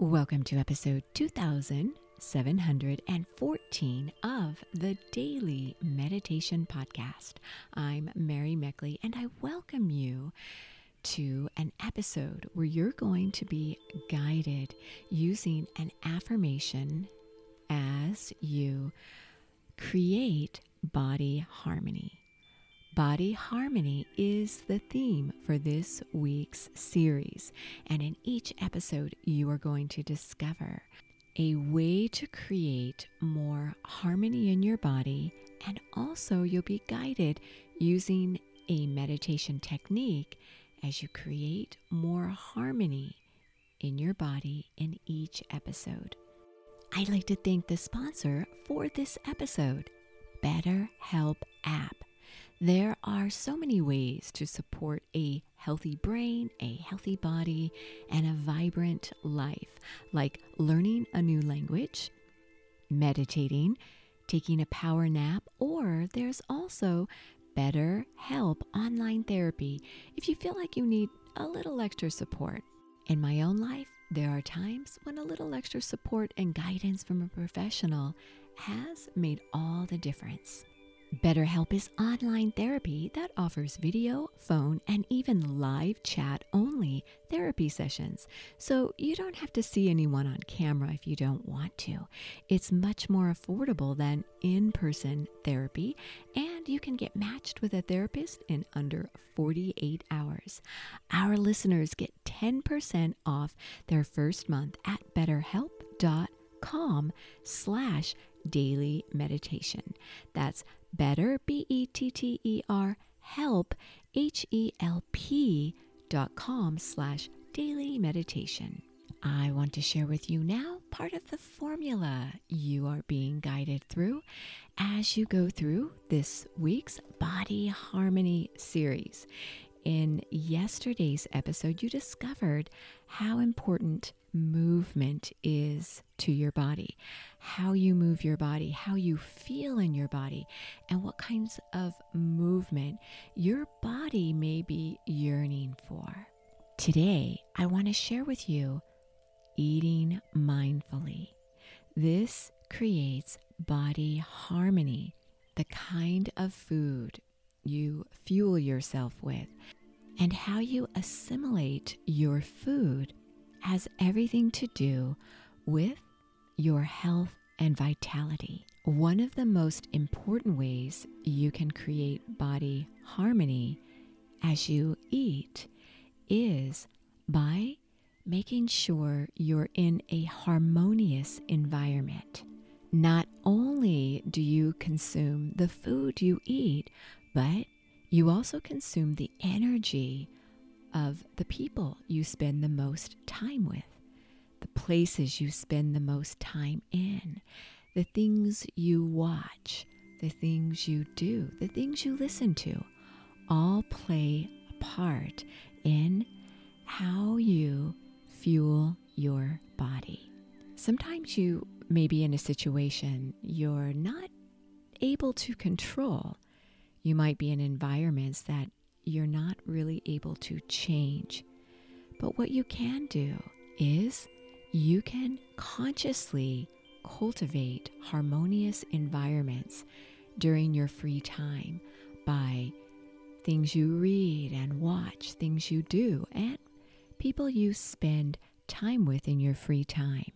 Welcome to episode 2714 of the Daily Meditation Podcast. I'm Mary Meckley, and I welcome you to an episode where you're going to be guided using an affirmation as you create body harmony. Body harmony is the theme for this week's series, and in each episode, you are going to discover a way to create more harmony in your body, and also you'll be guided using a meditation technique as you create more harmony in your body in each episode. I'd like to thank the sponsor for this episode, BetterHelp app. There are so many ways to support a healthy brain, a healthy body, and a vibrant life, like learning a new language, meditating, taking a power nap, or there's also Better Help online therapy if you feel like you need a little extra support. In my own life, there are times when a little extra support and guidance from a professional has made all the difference. BetterHelp is online therapy that offers video, phone, and even live chat only therapy sessions. So you don't have to see anyone on camera if you don't want to. It's much more affordable than in person therapy, and you can get matched with a therapist in under 48 hours. Our listeners get 10% off their first month at betterhelp.com slash daily meditation. That's better, B E T T E R, help, H E L P dot com slash daily meditation. I want to share with you now part of the formula you are being guided through as you go through this week's Body Harmony series. In yesterday's episode, you discovered how important movement is to your body, how you move your body, how you feel in your body, and what kinds of movement your body may be yearning for. Today, I want to share with you eating mindfully. This creates body harmony, the kind of food you fuel yourself with, and how you assimilate your food has everything to do with your health and vitality. One of the most important ways you can create body harmony as you eat is by making sure you're in a harmonious environment. Not only do you consume the food you eat, but you also consume the energy of the people you spend the most time with, places you spend the most time in, the things you watch, the things you do, the things you listen to, all play a part in how you fuel your body. Sometimes you may be in a situation you're not able to control. You might be in environments that you're not really able to change. But what you can do is you can consciously cultivate harmonious environments during your free time by things you read and watch, things you do, and people you spend time with in your free time.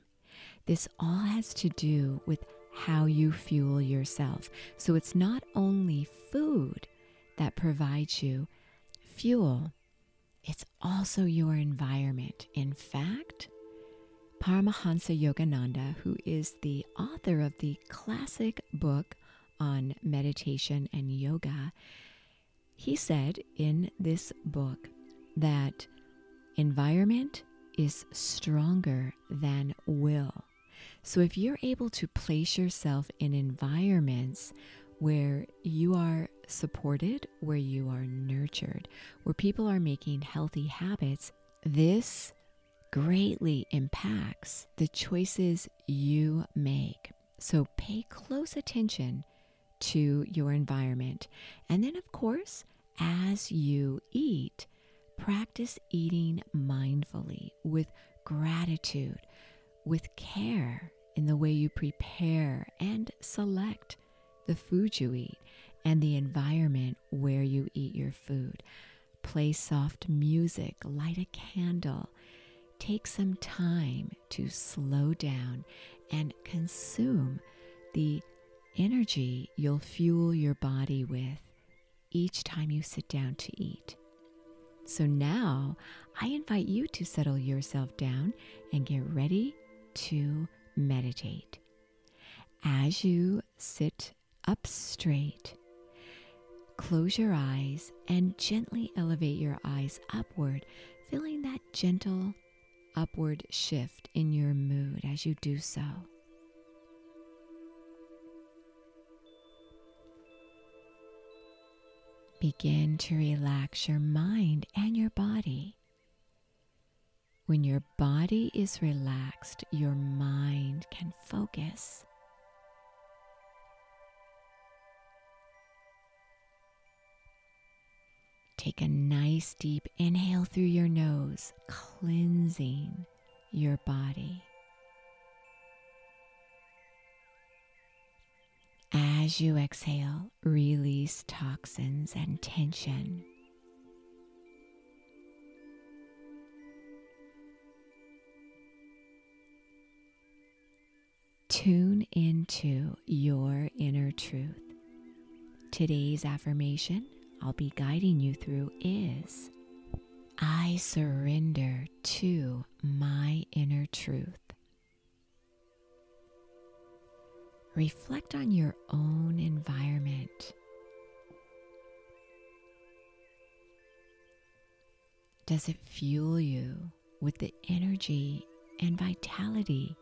This all has to do with how you fuel yourself. So it's not only food that provides you fuel, it's also your environment. In fact, Paramahansa Yogananda, who is the author of the classic book on meditation and yoga, he said in this book that environment is stronger than will. So if you're able to place yourself in environments where you are supported, where you are nurtured, where people are making healthy habits, this greatly impacts the choices you make. So pay close attention to your environment. And then, of course, as you eat, practice eating mindfully with gratitude with care in the way you prepare and select the food you eat and the environment where you eat your food. Play soft music, light a candle. Take some time to slow down and consume the energy you'll fuel your body with each time you sit down to eat. So now I invite you to settle yourself down and get ready to meditate. As you sit up straight, close your eyes and gently elevate your eyes upward, feeling that gentle upward shift in your mood as you do so. Begin to relax your mind and your body. When your body is relaxed, your mind can focus. Take a nice deep inhale through your nose, cleansing your body. As you exhale, release toxins and tension. Tune into your inner truth. Today's affirmation I'll be guiding you through is I surrender to my inner truth. Reflect on your own environment. Does it fuel you with the energy and vitality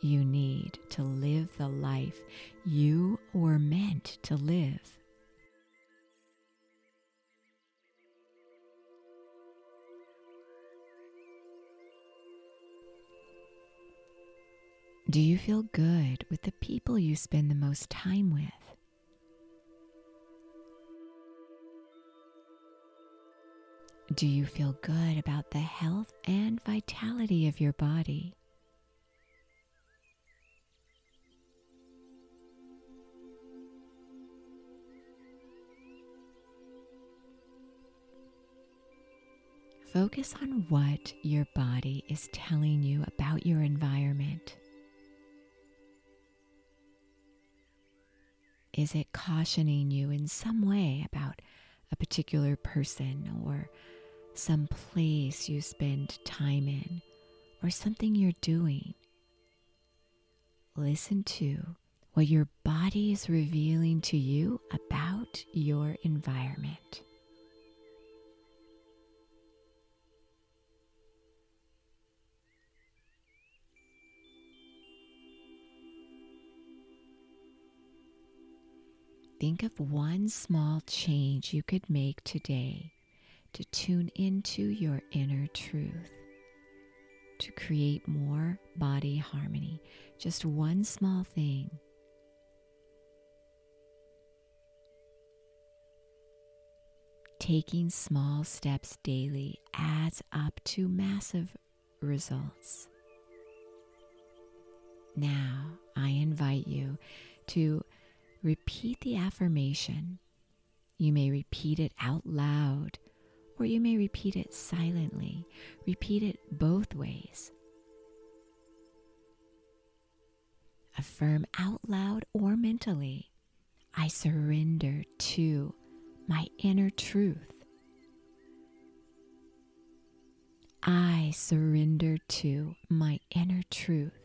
you need to live the life you were meant to live? Do you feel good with the people you spend the most time with? Do you feel good about the health and vitality of your body? Focus on what your body is telling you about your environment. Is it cautioning you in some way about a particular person or some place you spend time in or something you're doing? Listen to what your body is revealing to you about your environment. Think of one small change you could make today to tune into your inner truth, to create more body harmony. Just one small thing. Taking small steps daily adds up to massive results. Now, I invite you to repeat the affirmation. You may repeat it out loud or you may repeat it silently. Repeat it both ways. Affirm out loud or mentally I surrender to my inner truth. I surrender to my inner truth.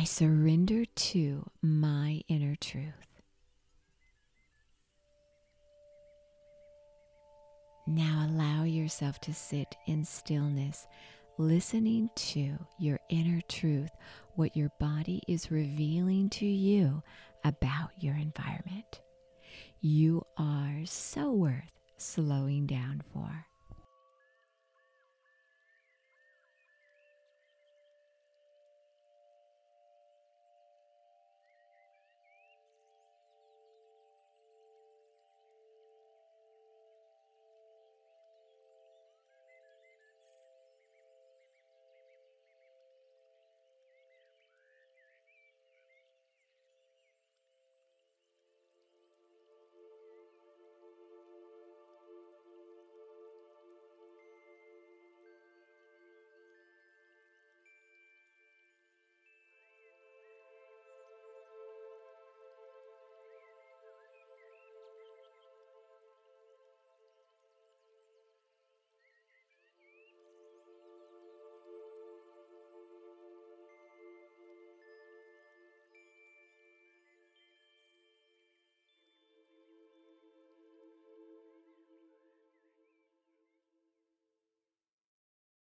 I surrender to my inner truth. Now allow yourself to sit in stillness, listening to your inner truth, what your body is revealing to you about your environment. You are so worth slowing down for.